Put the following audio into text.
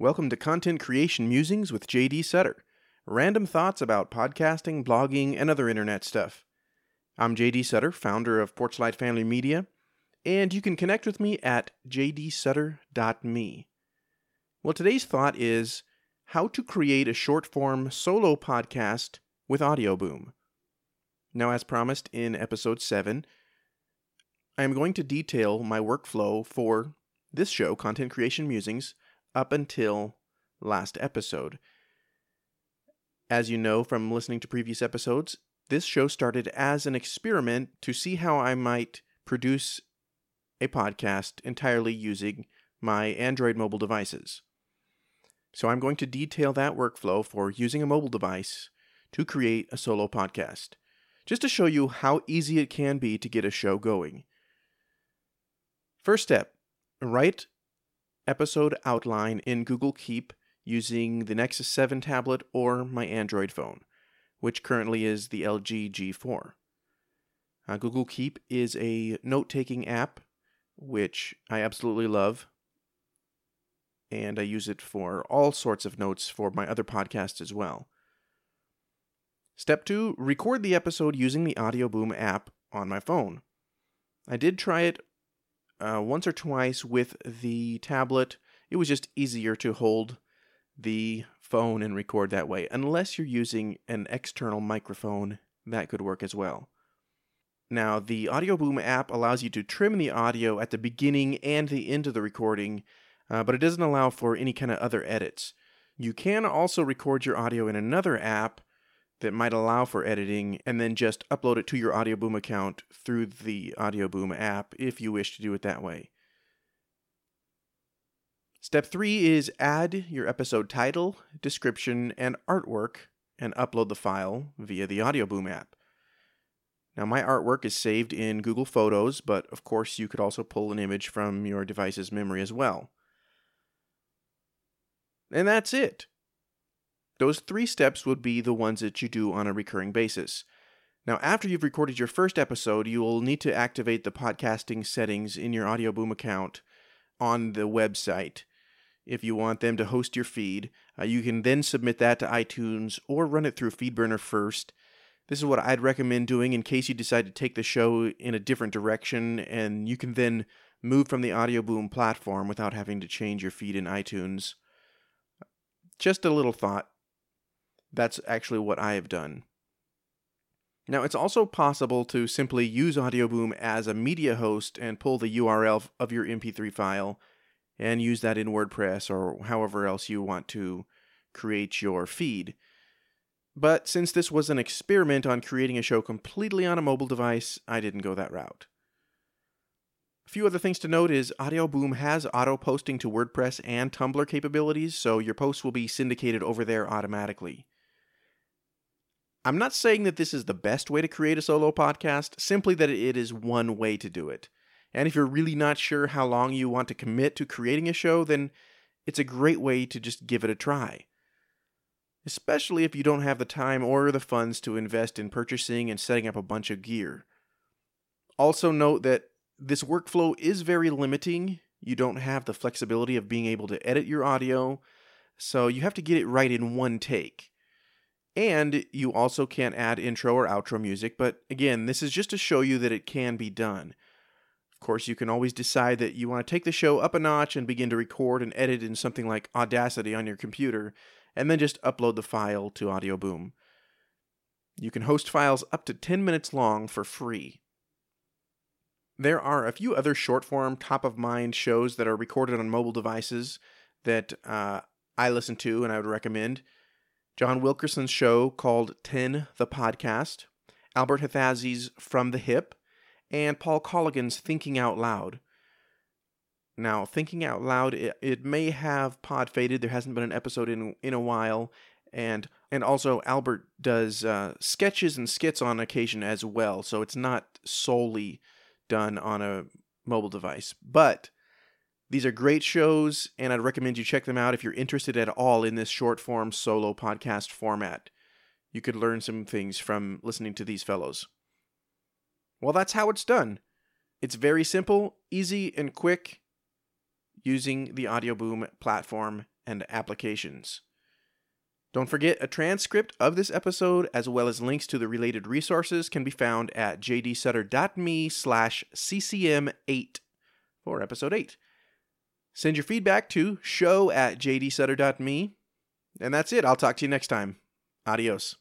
Welcome to Content Creation Musings with JD Sutter. Random thoughts about podcasting, blogging, and other internet stuff. I'm JD Sutter, founder of Porchlight Family Media, and you can connect with me at jdsutter.me. Well, today's thought is how to create a short form solo podcast with Audioboom. Now, as promised in episode 7, I am going to detail my workflow for this show, Content Creation Musings, up until last episode. As you know from listening to previous episodes, this show started as an experiment to see how I might produce a podcast entirely using my Android mobile devices. So I'm going to detail that workflow for using a mobile device to create a solo podcast, just to show you how easy it can be to get a show going. First step write episode outline in Google Keep using the Nexus 7 tablet or my Android phone, which currently is the LG G4. Uh, Google Keep is a note taking app which I absolutely love. And I use it for all sorts of notes for my other podcasts as well. Step two record the episode using the Audioboom app on my phone. I did try it uh, once or twice with the tablet. It was just easier to hold the phone and record that way. Unless you're using an external microphone, that could work as well. Now, the Audioboom app allows you to trim the audio at the beginning and the end of the recording, uh, but it doesn't allow for any kind of other edits. You can also record your audio in another app that might allow for editing and then just upload it to your Audioboom account through the Audioboom app if you wish to do it that way. Step three is add your episode title, description, and artwork and upload the file via the Audioboom app. Now, my artwork is saved in Google Photos, but of course, you could also pull an image from your device's memory as well. And that's it. Those three steps would be the ones that you do on a recurring basis. Now, after you've recorded your first episode, you will need to activate the podcasting settings in your Audioboom account on the website. If you want them to host your feed, uh, you can then submit that to iTunes or run it through FeedBurner first. This is what I'd recommend doing in case you decide to take the show in a different direction, and you can then move from the Audioboom platform without having to change your feed in iTunes. Just a little thought. That's actually what I have done. Now, it's also possible to simply use Audioboom as a media host and pull the URL of your MP3 file and use that in WordPress or however else you want to create your feed. But since this was an experiment on creating a show completely on a mobile device, I didn't go that route. A few other things to note is Audioboom has auto posting to WordPress and Tumblr capabilities, so your posts will be syndicated over there automatically. I'm not saying that this is the best way to create a solo podcast, simply that it is one way to do it. And if you're really not sure how long you want to commit to creating a show, then it's a great way to just give it a try. Especially if you don't have the time or the funds to invest in purchasing and setting up a bunch of gear. Also, note that this workflow is very limiting. You don't have the flexibility of being able to edit your audio, so you have to get it right in one take. And you also can't add intro or outro music, but again, this is just to show you that it can be done. Of course, you can always decide that you want to take the show up a notch and begin to record and edit in something like Audacity on your computer, and then just upload the file to Audioboom. You can host files up to 10 minutes long for free. There are a few other short form, top of mind shows that are recorded on mobile devices that uh, I listen to and I would recommend. John Wilkerson's show called 10 the Podcast, Albert Hathazzi's From the Hip, and Paul Colligan's Thinking Out Loud. Now, Thinking Out Loud, it, it may have pod faded. There hasn't been an episode in in a while, and and also Albert does uh, sketches and skits on occasion as well. So it's not solely done on a mobile device, but these are great shows, and I'd recommend you check them out if you're interested at all in this short form solo podcast format. You could learn some things from listening to these fellows. Well, that's how it's done. It's very simple, easy, and quick. using the Audioboom platform and applications. Don't forget, a transcript of this episode, as well as links to the related resources, can be found at jdsutter.me slash ccm8 for episode 8. Send your feedback to show at jdsutter.me. And that's it. I'll talk to you next time. Adios.